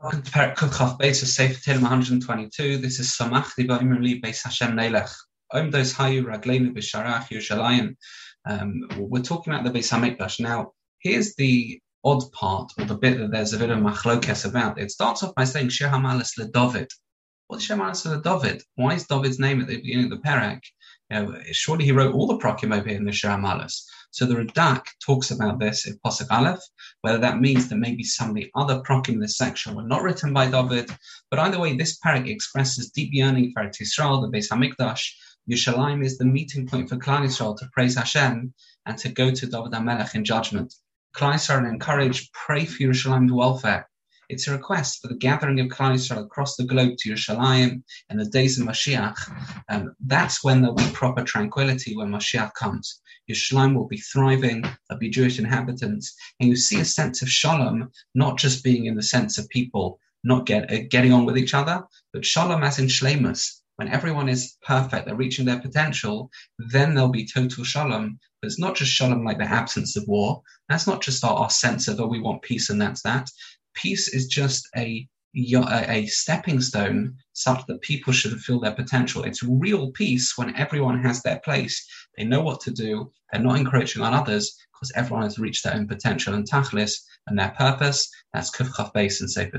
Welcome to Perek Kufchaf Beis of Sefer Tehillim 122. This is Samachti Ba'imim Li Beis Hashem Neilech. Om Dos Hayu Ragleinu B'Sharach Yerushalayim. Um, we're talking about the Beis Hamikdash. Now, here's the odd part, or the bit that there's a bit of machlokes about. It starts off by saying Shir Hamalis LeDavid. What's Shir Hamalis LeDavid? Why is David's name at the beginning of the Perek? You know, surely he wrote all the prokim over here in the Shir Hamalis. So the Radak talks about this in Pasuk Aleph, whether that means that maybe some of the other prokim in this section were not written by David. But either way, this perek expresses deep yearning for Eretz Yisrael, the Beis Hamikdash. Yerushalayim is the meeting point for Klal Yisrael to praise Hashem and to go to David HaMelech in judgment. Klal Yisrael encourage, pray for Yerushalayim's welfare. It's a request for the gathering of Klal Yisrael across the globe to Yerushalayim in the days of Mashiach. Um, that's when there'll be proper tranquility when Mashiach comes. Yerushalayim will be thriving, there'll be Jewish inhabitants, and you see a sense of shalom, not just being in the sense of people not get, uh, getting on with each other, but shalom as in shlemus. When everyone is perfect, they're reaching their potential, then there'll be total shalom. But it's not just shalom like the absence of war. That's not just our, our sense of, oh, we want peace and that's that peace is just a a stepping stone such that people should fulfill their potential. It's real peace when everyone has their place. They know what to do. They're not encroaching on others because everyone has reached their own potential and tachlis and their purpose. That's kufchaf Beis and sefer